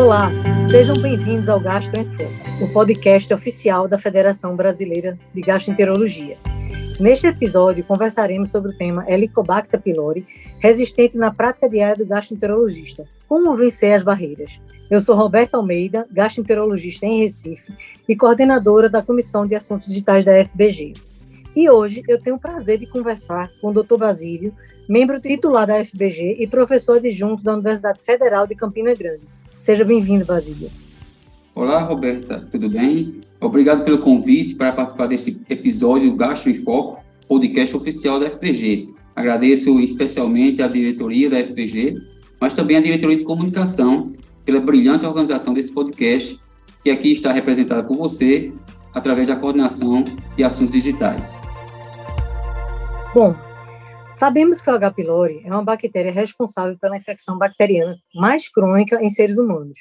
Olá, sejam bem-vindos ao Gastro em Foco, o podcast oficial da Federação Brasileira de Gastroenterologia. Neste episódio, conversaremos sobre o tema Helicobacter pylori, resistente na prática diária do gastroenterologista. Como vencer as barreiras? Eu sou Roberta Almeida, gastroenterologista em Recife e coordenadora da Comissão de Assuntos Digitais da FBG. E hoje eu tenho o prazer de conversar com o Dr. Basílio, membro titular da FBG e professor adjunto da Universidade Federal de Campina Grande. Seja bem-vindo, Basílio. Olá, Roberta, tudo bem? Obrigado pelo convite para participar desse episódio Gastro em Foco, podcast oficial da FPG. Agradeço especialmente à diretoria da FPG, mas também à diretoria de comunicação pela brilhante organização desse podcast, que aqui está representada por você através da coordenação de assuntos digitais. Bom, Sabemos que o H. pylori é uma bactéria responsável pela infecção bacteriana mais crônica em seres humanos,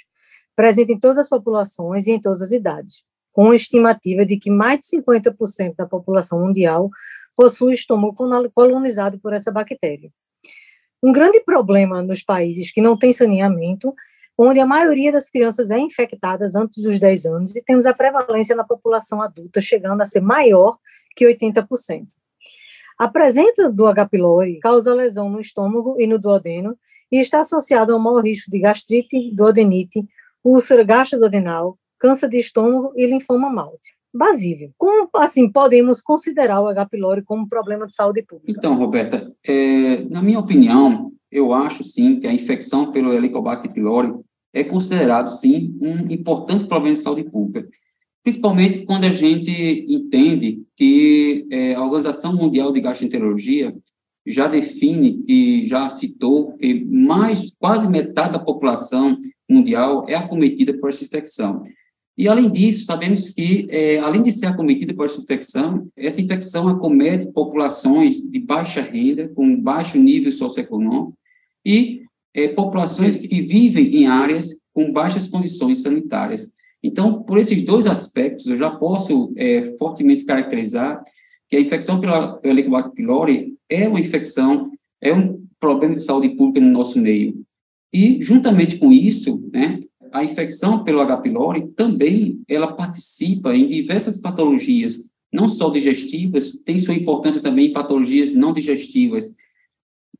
presente em todas as populações e em todas as idades, com uma estimativa de que mais de 50% da população mundial possui estômago colonizado por essa bactéria. Um grande problema nos países que não têm saneamento, onde a maioria das crianças é infectada antes dos 10 anos e temos a prevalência na população adulta chegando a ser maior que 80%. A presença do H. pylori causa lesão no estômago e no duodeno e está associado ao maior risco de gastrite, duodenite, úlcera gastroduodenal, câncer de estômago e linfoma malte. Basílio, como assim podemos considerar o H. pylori como um problema de saúde pública? Então, Roberta, é, na minha opinião, eu acho sim que a infecção pelo Helicobacter pylori é considerado sim um importante problema de saúde pública principalmente quando a gente entende que é, a Organização Mundial de Gastroenterologia já define e já citou que mais quase metade da população mundial é acometida por essa infecção. E além disso, sabemos que é, além de ser acometida por essa infecção, essa infecção acomete populações de baixa renda, com baixo nível socioeconômico e é, populações que vivem em áreas com baixas condições sanitárias. Então, por esses dois aspectos, eu já posso é, fortemente caracterizar que a infecção pela Helicobacter pylori é uma infecção, é um problema de saúde pública no nosso meio. E, juntamente com isso, né, a infecção pelo H. pylori também ela participa em diversas patologias, não só digestivas, tem sua importância também em patologias não digestivas.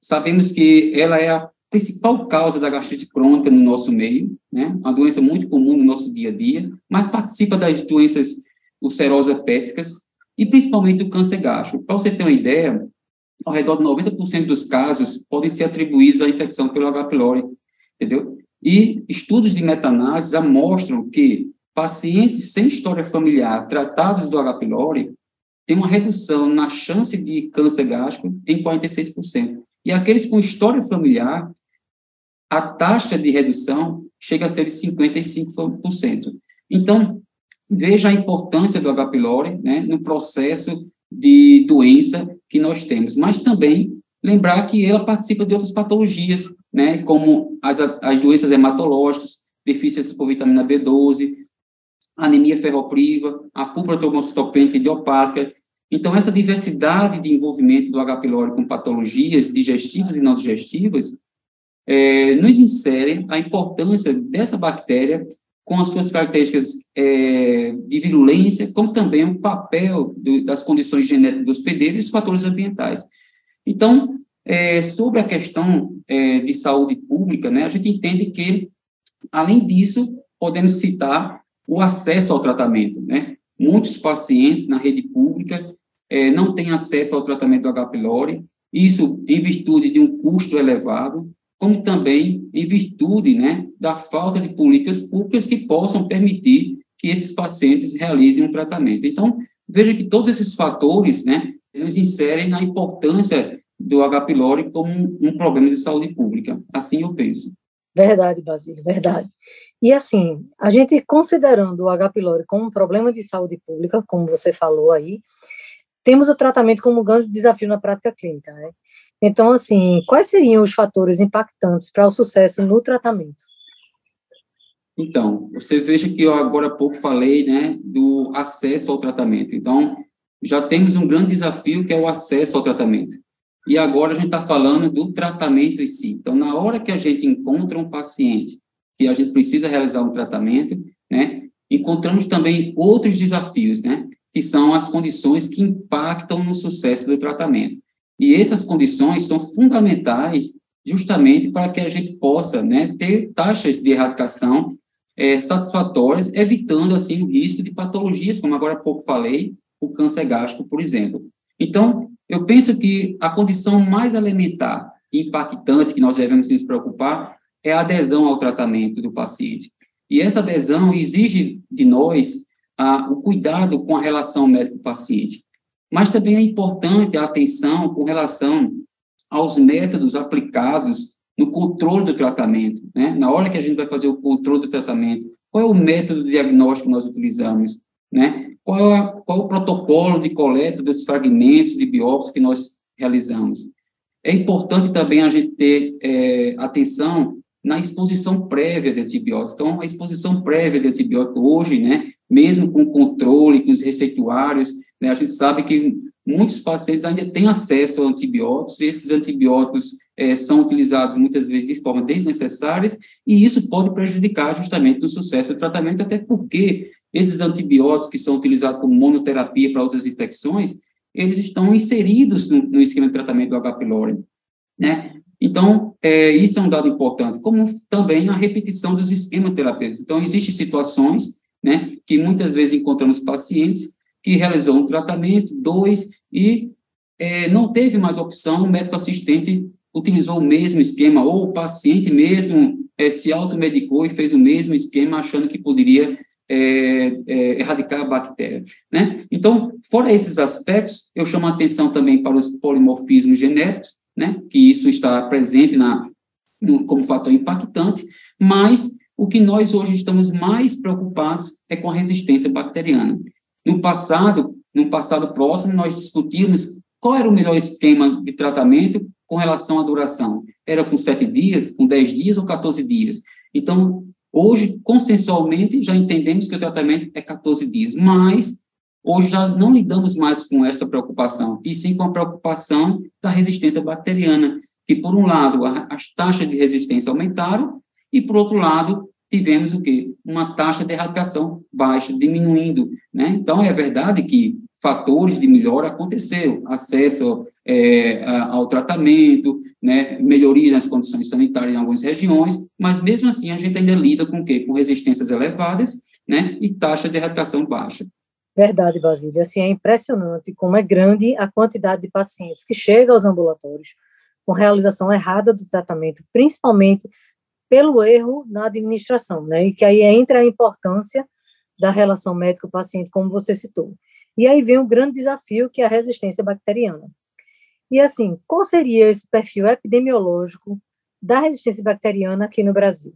Sabemos que ela é a principal causa da gastrite crônica no nosso meio, né? Uma doença muito comum no nosso dia a dia, mas participa das doenças ulcerosas hepáticas e principalmente do câncer gástrico. Para você ter uma ideia, ao redor de 90% dos casos podem ser atribuídos à infecção pelo H. pylori, entendeu? E estudos de meta-análise já mostram que pacientes sem história familiar tratados do H. pylori têm uma redução na chance de câncer gástrico em 46%. E aqueles com história familiar, a taxa de redução chega a ser de 55%. Então, veja a importância do H. pylori né, no processo de doença que nós temos, mas também lembrar que ela participa de outras patologias, né, como as, as doenças hematológicas, deficiência por vitamina B12, anemia ferropriva, a púrpura trombocitopênica idiopática, então, essa diversidade de envolvimento do H. pylori com patologias digestivas e não digestivas é, nos insere a importância dessa bactéria com as suas características é, de virulência, como também o papel do, das condições genéticas dos hospedeiros e os fatores ambientais. Então, é, sobre a questão é, de saúde pública, né, a gente entende que, além disso, podemos citar o acesso ao tratamento. Né? Muitos pacientes na rede pública é, não têm acesso ao tratamento do H. pylori, isso em virtude de um custo elevado, como também em virtude né, da falta de políticas públicas que possam permitir que esses pacientes realizem um tratamento. Então, veja que todos esses fatores né, nos inserem na importância do H. pylori como um, um problema de saúde pública. Assim eu penso. Verdade, Basílio, verdade. E assim, a gente considerando o H. pylori como um problema de saúde pública, como você falou aí, temos o tratamento como um grande desafio na prática clínica, né? Então, assim, quais seriam os fatores impactantes para o sucesso no tratamento? Então, você veja que eu agora há pouco falei, né, do acesso ao tratamento. Então, já temos um grande desafio que é o acesso ao tratamento. E agora a gente está falando do tratamento em si. Então, na hora que a gente encontra um paciente que a gente precisa realizar um tratamento, né? Encontramos também outros desafios, né? Que são as condições que impactam no sucesso do tratamento. E essas condições são fundamentais justamente para que a gente possa, né, ter taxas de erradicação é, satisfatórias, evitando, assim, o risco de patologias, como agora há pouco falei, o câncer gástrico, por exemplo. Então, eu penso que a condição mais elementar e impactante que nós devemos nos preocupar é a adesão ao tratamento do paciente. E essa adesão exige de nós ah, o cuidado com a relação médico-paciente. Mas também é importante a atenção com relação aos métodos aplicados no controle do tratamento. Né? Na hora que a gente vai fazer o controle do tratamento, qual é o método diagnóstico que nós utilizamos? Né? Qual, é, qual é o protocolo de coleta dos fragmentos de biópsia que nós realizamos? É importante também a gente ter é, atenção na exposição prévia de antibióticos. Então, a exposição prévia de antibiótico hoje, né, mesmo com controle, com os receituários, né, a gente sabe que muitos pacientes ainda têm acesso a antibióticos, e esses antibióticos é, são utilizados muitas vezes de forma desnecessária, e isso pode prejudicar justamente o sucesso do tratamento, até porque esses antibióticos que são utilizados como monoterapia para outras infecções, eles estão inseridos no, no esquema de tratamento do H. pylori, né? Então, é, isso é um dado importante, como também a repetição dos esquemas terapêuticos. Então, existem situações, né, que muitas vezes encontramos pacientes que realizou um tratamento, dois, e é, não teve mais opção, o médico assistente utilizou o mesmo esquema, ou o paciente mesmo é, se automedicou e fez o mesmo esquema, achando que poderia é, é, erradicar a bactéria. Né? Então, fora esses aspectos, eu chamo a atenção também para os polimorfismos genéticos, né? que isso está presente na, no, como fator impactante, mas o que nós hoje estamos mais preocupados é com a resistência bacteriana. No passado, no passado próximo, nós discutimos qual era o melhor esquema de tratamento com relação à duração. Era com sete dias, com dez dias ou 14 dias. Então, hoje, consensualmente, já entendemos que o tratamento é 14 dias, mas hoje já não lidamos mais com essa preocupação, e sim com a preocupação da resistência bacteriana, que, por um lado, as taxas de resistência aumentaram, e, por outro lado, tivemos o quê? Uma taxa de erradicação baixa, diminuindo, né? Então, é verdade que fatores de melhora aconteceram, acesso é, ao tratamento, né, melhoria nas condições sanitárias em algumas regiões, mas mesmo assim a gente ainda lida com o quê? Com resistências elevadas, né, e taxa de erradicação baixa. Verdade, Basílio. Assim, é impressionante como é grande a quantidade de pacientes que chegam aos ambulatórios com realização errada do tratamento, principalmente pelo erro na administração, né? E que aí entra a importância da relação médico-paciente, como você citou. E aí vem o um grande desafio, que é a resistência bacteriana. E assim, qual seria esse perfil epidemiológico da resistência bacteriana aqui no Brasil?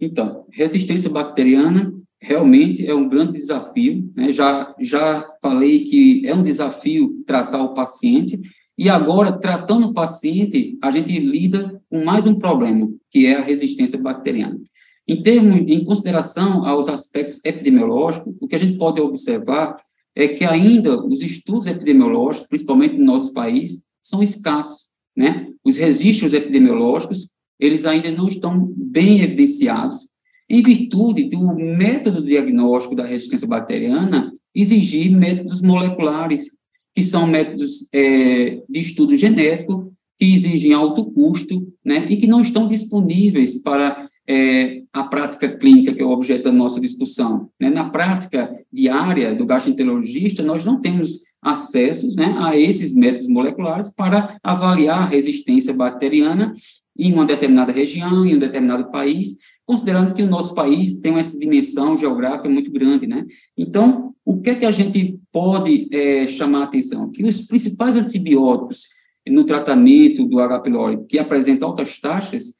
Então, resistência bacteriana realmente é um grande desafio. Né? Já, já falei que é um desafio tratar o paciente, e agora, tratando o paciente, a gente lida com mais um problema, que é a resistência bacteriana. Em termos, em consideração aos aspectos epidemiológicos, o que a gente pode observar é que ainda os estudos epidemiológicos, principalmente no nosso país, são escassos, né? Os registros epidemiológicos, eles ainda não estão bem evidenciados, em virtude do método diagnóstico da resistência bacteriana exigir métodos moleculares que são métodos é, de estudo genético, que exigem alto custo, né, e que não estão disponíveis para é, a prática clínica, que é o objeto da nossa discussão. Né? Na prática diária do gastroenterologista, nós não temos acessos né, a esses métodos moleculares para avaliar a resistência bacteriana em uma determinada região, em um determinado país, considerando que o nosso país tem essa dimensão geográfica muito grande, né? Então, o que é que a gente pode é, chamar a atenção? Que os principais antibióticos no tratamento do H. pylori que apresentam altas taxas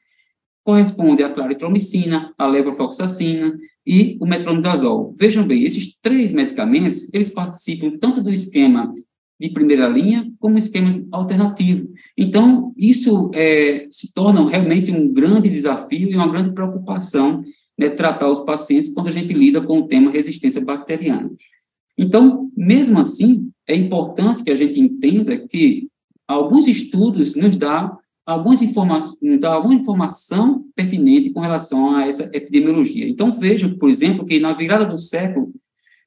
correspondem à claritromicina, a levofloxacina e o metronidazol. Vejam bem, esses três medicamentos, eles participam tanto do esquema de primeira linha como esquema alternativo. Então, isso é, se torna realmente um grande desafio e uma grande preocupação né, tratar os pacientes quando a gente lida com o tema resistência bacteriana. Então, mesmo assim, é importante que a gente entenda que alguns estudos nos dão algumas informações, dar alguma informação pertinente com relação a essa epidemiologia. Então, veja, por exemplo, que na virada do século,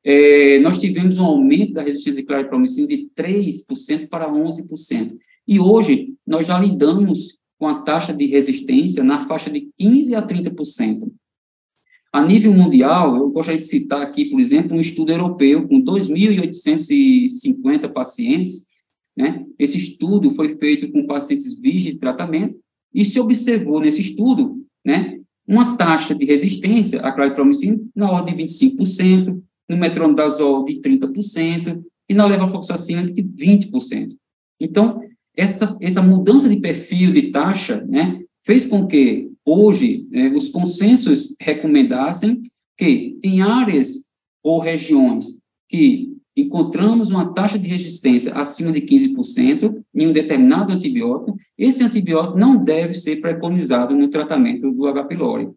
é, nós tivemos um aumento da resistência de claripromicina de 3% para 11%. E hoje, nós já lidamos com a taxa de resistência na faixa de 15% a 30%. A nível mundial, eu gostaria de citar aqui, por exemplo, um estudo europeu com 2.850 pacientes, né? Esse estudo foi feito com pacientes virgens de tratamento e se observou nesse estudo né, uma taxa de resistência à claritromicina na ordem de 25%, no metronidazol de 30% e na levofloxacina de 20%. Então, essa, essa mudança de perfil de taxa né, fez com que, hoje, né, os consensos recomendassem que, em áreas ou regiões que encontramos uma taxa de resistência acima de 15% em um determinado antibiótico, esse antibiótico não deve ser preconizado no tratamento do H. pylori,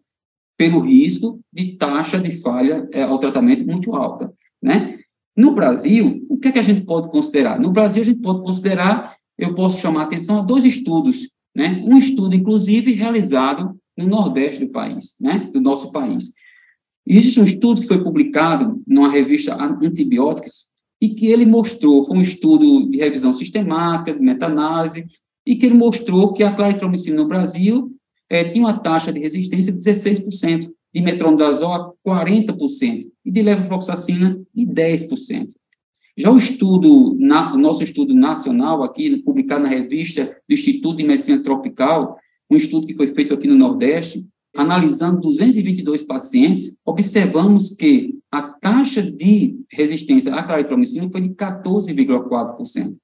pelo risco de taxa de falha é, ao tratamento muito alta, né? No Brasil, o que, é que a gente pode considerar? No Brasil, a gente pode considerar, eu posso chamar a atenção a dois estudos, né? Um estudo, inclusive, realizado no Nordeste do país, né? Do nosso país. Existe um estudo que foi publicado numa revista Antibióticos e que ele mostrou, foi um estudo de revisão sistemática, de meta-análise, e que ele mostrou que a claritromicina no Brasil é, tinha uma taxa de resistência de 16%, de metronidazol a 40% e de levofloxacina de 10%. Já o estudo, na, o nosso estudo nacional aqui, publicado na revista do Instituto de Medicina Tropical, um estudo que foi feito aqui no Nordeste, analisando 222 pacientes, observamos que a taxa de resistência à claritromicina foi de 14,4%.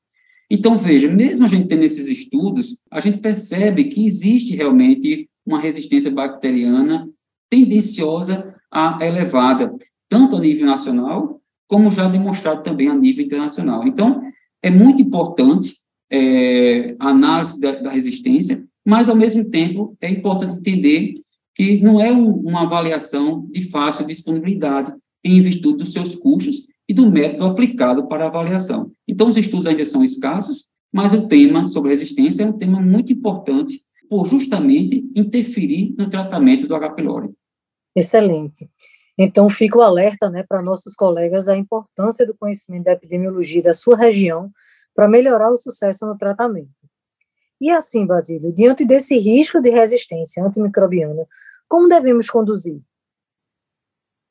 Então, veja, mesmo a gente tendo esses estudos, a gente percebe que existe realmente uma resistência bacteriana tendenciosa a elevada, tanto a nível nacional, como já demonstrado também a nível internacional. Então, é muito importante é, a análise da, da resistência, mas, ao mesmo tempo, é importante entender que não é um, uma avaliação de fácil disponibilidade em virtude dos seus custos e do método aplicado para a avaliação. Então, os estudos ainda são escassos, mas o tema sobre resistência é um tema muito importante por justamente interferir no tratamento do H. pylori. Excelente. Então, fico alerta né, para nossos colegas a importância do conhecimento da epidemiologia da sua região para melhorar o sucesso no tratamento. E assim, Basílio, diante desse risco de resistência antimicrobiana, como devemos conduzir?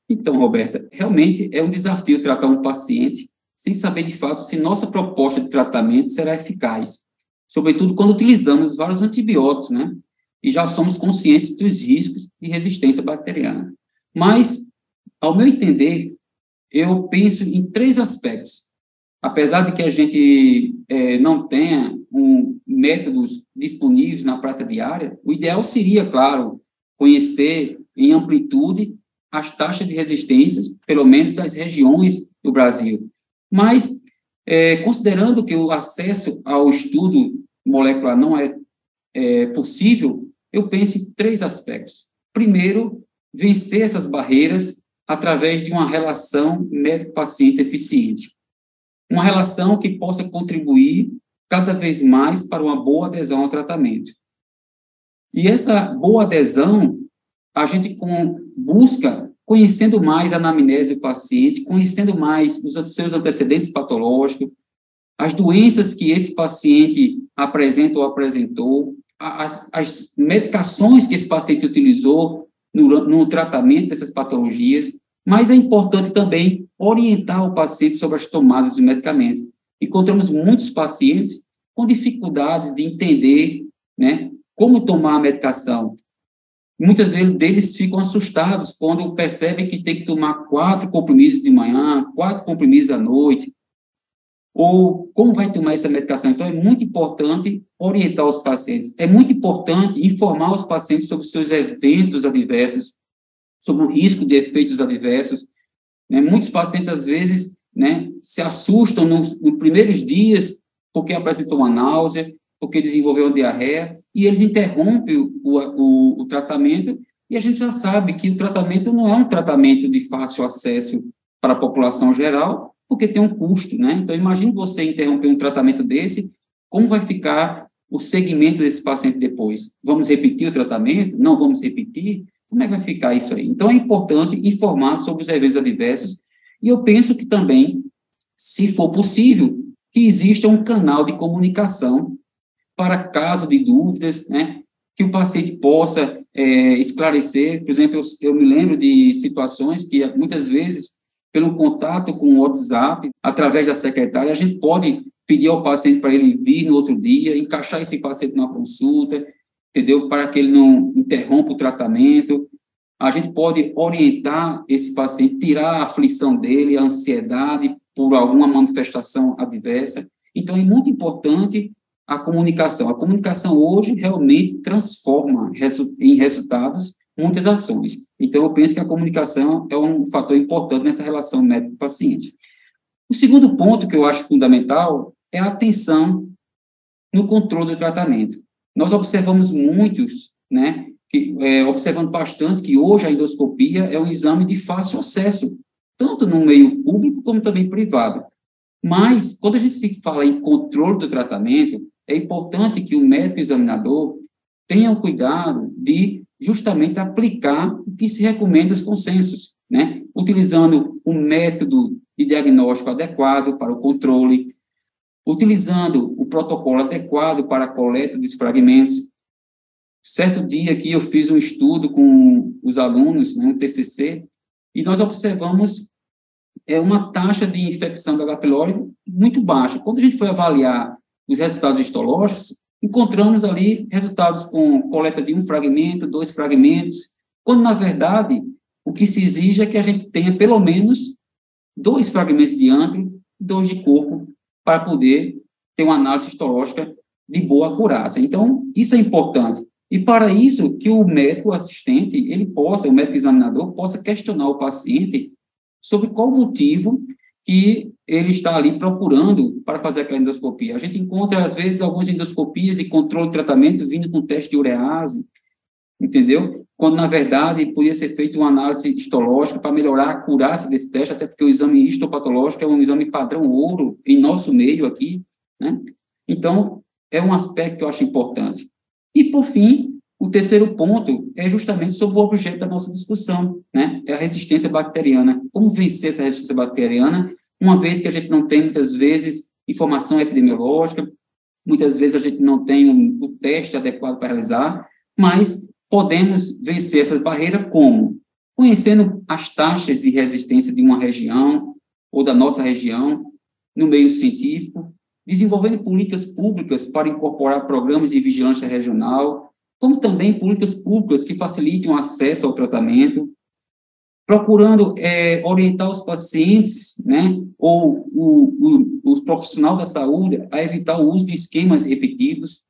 Então, Roberta, realmente é um desafio tratar um paciente sem saber de fato se nossa proposta de tratamento será eficaz, sobretudo quando utilizamos vários antibióticos, né? E já somos conscientes dos riscos de resistência bacteriana. Mas, ao meu entender, eu penso em três aspectos. Apesar de que a gente é, não tenha um, métodos disponíveis na prática diária, o ideal seria, claro, conhecer em amplitude as taxas de resistência, pelo menos das regiões do Brasil. Mas, é, considerando que o acesso ao estudo molecular não é, é possível, eu penso em três aspectos. Primeiro, vencer essas barreiras através de uma relação médico-paciente eficiente. Uma relação que possa contribuir cada vez mais para uma boa adesão ao tratamento. E essa boa adesão, a gente com, busca conhecendo mais a anamnese do paciente, conhecendo mais os seus antecedentes patológicos, as doenças que esse paciente apresenta ou apresentou, as, as medicações que esse paciente utilizou no, no tratamento dessas patologias, mas é importante também orientar o paciente sobre as tomadas de medicamentos. Encontramos muitos pacientes com dificuldades de entender né, como tomar a medicação. Muitas vezes deles ficam assustados quando percebem que tem que tomar quatro comprimidos de manhã, quatro comprimidos à noite, ou como vai tomar essa medicação. Então, é muito importante orientar os pacientes. É muito importante informar os pacientes sobre seus eventos adversos, sobre o risco de efeitos adversos. Né? Muitos pacientes, às vezes, né, se assustam nos, nos primeiros dias porque apresentou uma náusea, porque desenvolveu uma diarreia, e eles interrompem o, o, o, tratamento, e a gente já sabe que o tratamento não é um tratamento de fácil acesso para a população geral, porque tem um custo, né? Então, imagine você interromper um tratamento desse, como vai ficar o segmento desse paciente depois? Vamos repetir o tratamento? Não vamos repetir? Como é que vai ficar isso aí? Então, é importante informar sobre os eventos adversos e eu penso que também, se for possível, que exista um canal de comunicação para caso de dúvidas, né, que o paciente possa é, esclarecer. Por exemplo, eu, eu me lembro de situações que muitas vezes, pelo contato com o WhatsApp, através da secretária, a gente pode pedir ao paciente para ele vir no outro dia, encaixar esse paciente numa consulta, entendeu? Para que ele não interrompa o tratamento. A gente pode orientar esse paciente, tirar a aflição dele, a ansiedade por alguma manifestação adversa. Então, é muito importante a comunicação. A comunicação hoje realmente transforma em resultados muitas ações. Então, eu penso que a comunicação é um fator importante nessa relação médico-paciente. O segundo ponto que eu acho fundamental é a atenção no controle do tratamento. Nós observamos muitos, né, que, é, observando bastante que hoje a endoscopia é um exame de fácil acesso, tanto no meio público como também privado. Mas, quando a gente se fala em controle do tratamento, é importante que o médico examinador tenha o cuidado de justamente aplicar o que se recomenda os consensos, né? Utilizando um método de diagnóstico adequado para o controle, utilizando o protocolo adequado para a coleta dos fragmentos. Certo dia aqui eu fiz um estudo com os alunos, né, um TCC, e nós observamos é uma taxa de infecção da H. pylori muito baixa. Quando a gente foi avaliar os resultados histológicos, encontramos ali resultados com coleta de um fragmento, dois fragmentos, quando, na verdade, o que se exige é que a gente tenha pelo menos dois fragmentos de antro, dois de corpo, para poder ter uma análise histológica de boa acurácia. Então, isso é importante. E para isso, que o médico assistente, ele possa, o médico examinador, possa questionar o paciente sobre qual motivo que ele está ali procurando para fazer aquela endoscopia. A gente encontra, às vezes, algumas endoscopias de controle de tratamento vindo com teste de urease, entendeu? Quando, na verdade, podia ser feita uma análise histológica para melhorar a acurácia desse teste, até porque o exame histopatológico é um exame padrão ouro em nosso meio aqui, né? Então, é um aspecto que eu acho importante. E, por fim, o terceiro ponto é justamente sobre o objeto da nossa discussão, né? É a resistência bacteriana. Como vencer essa resistência bacteriana uma vez que a gente não tem, muitas vezes, informação epidemiológica, muitas vezes a gente não tem um, o teste adequado para realizar, mas podemos vencer essas barreiras como? Conhecendo as taxas de resistência de uma região ou da nossa região no meio científico, desenvolvendo políticas públicas para incorporar programas de vigilância regional, como também políticas públicas que facilitem o acesso ao tratamento, procurando é, orientar os pacientes, né, ou o, o, o, profissional da saúde a evitar o uso de esquemas repetidos,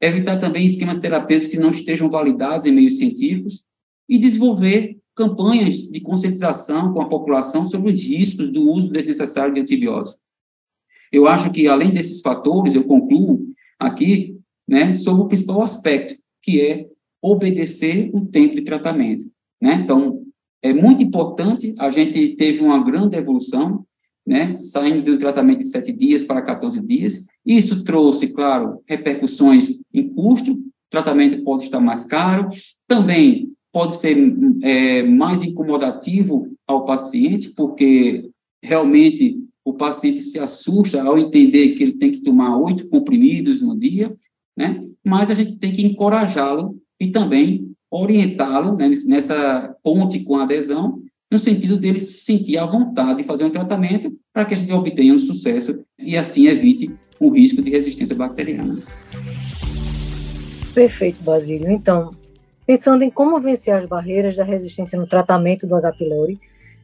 evitar também esquemas terapêuticos que não estejam validados em meios científicos e desenvolver campanhas de conscientização com a população sobre os riscos do uso desnecessário de antibióticos. Eu acho que, além desses fatores, eu concluo aqui né, sobre o principal aspecto, que é obedecer o tempo de tratamento. Né? Então, é muito importante, a gente teve uma grande evolução, né, saindo do tratamento de 7 dias para 14 dias. Isso trouxe, claro, repercussões em custo, o tratamento pode estar mais caro, também pode ser é, mais incomodativo ao paciente, porque realmente o paciente se assusta ao entender que ele tem que tomar oito comprimidos no dia, né? Mas a gente tem que encorajá-lo e também orientá-lo né, nessa ponte com a adesão, no sentido dele se sentir à vontade de fazer um tratamento para que a gente obtenha um sucesso e assim evite o risco de resistência bacteriana. Perfeito, Basílio. Então, pensando em como vencer as barreiras da resistência no tratamento do H. pylori,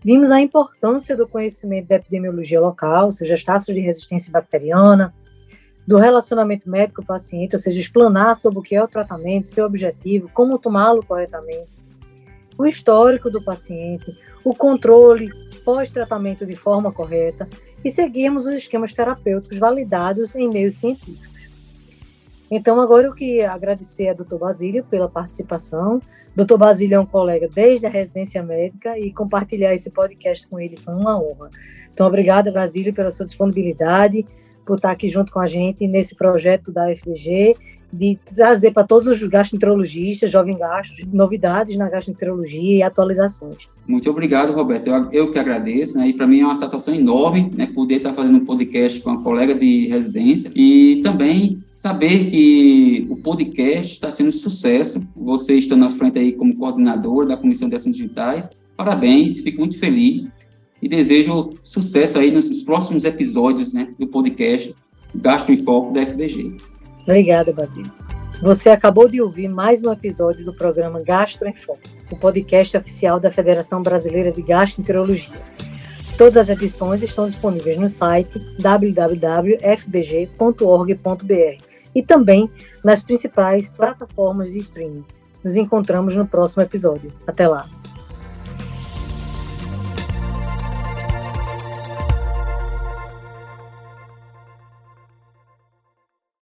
vimos a importância do conhecimento da epidemiologia local, ou seja, as taxas de resistência bacteriana, do relacionamento médico-paciente, ou seja, explanar sobre o que é o tratamento, seu objetivo, como tomá-lo corretamente, o histórico do paciente, o controle pós-tratamento de forma correta e seguirmos os esquemas terapêuticos validados em meios científicos. Então, agora eu queria agradecer ao Dr. Basílio pela participação. Dr. Basílio é um colega desde a residência médica e compartilhar esse podcast com ele foi uma honra. Então, obrigada, Basílio, pela sua disponibilidade por estar aqui junto com a gente nesse projeto da FBG, de trazer para todos os gastroenterologistas, jovem gastros, novidades na gastroenterologia e atualizações. Muito obrigado, Roberto. Eu, eu que agradeço, né? E para mim é uma satisfação enorme, né? Poder estar fazendo um podcast com uma colega de residência e também saber que o podcast está sendo sucesso. Você está na frente aí como coordenador da Comissão de Assuntos Digitais. Parabéns, fico muito feliz e desejo sucesso aí nos próximos episódios, né? Do podcast Gastro em Foco da FBG. Obrigada, Basílio. Você acabou de ouvir mais um episódio do programa Gastro em Foco, o podcast oficial da Federação Brasileira de Gastroenterologia. Todas as edições estão disponíveis no site www.fbg.org.br e também nas principais plataformas de streaming. Nos encontramos no próximo episódio. Até lá!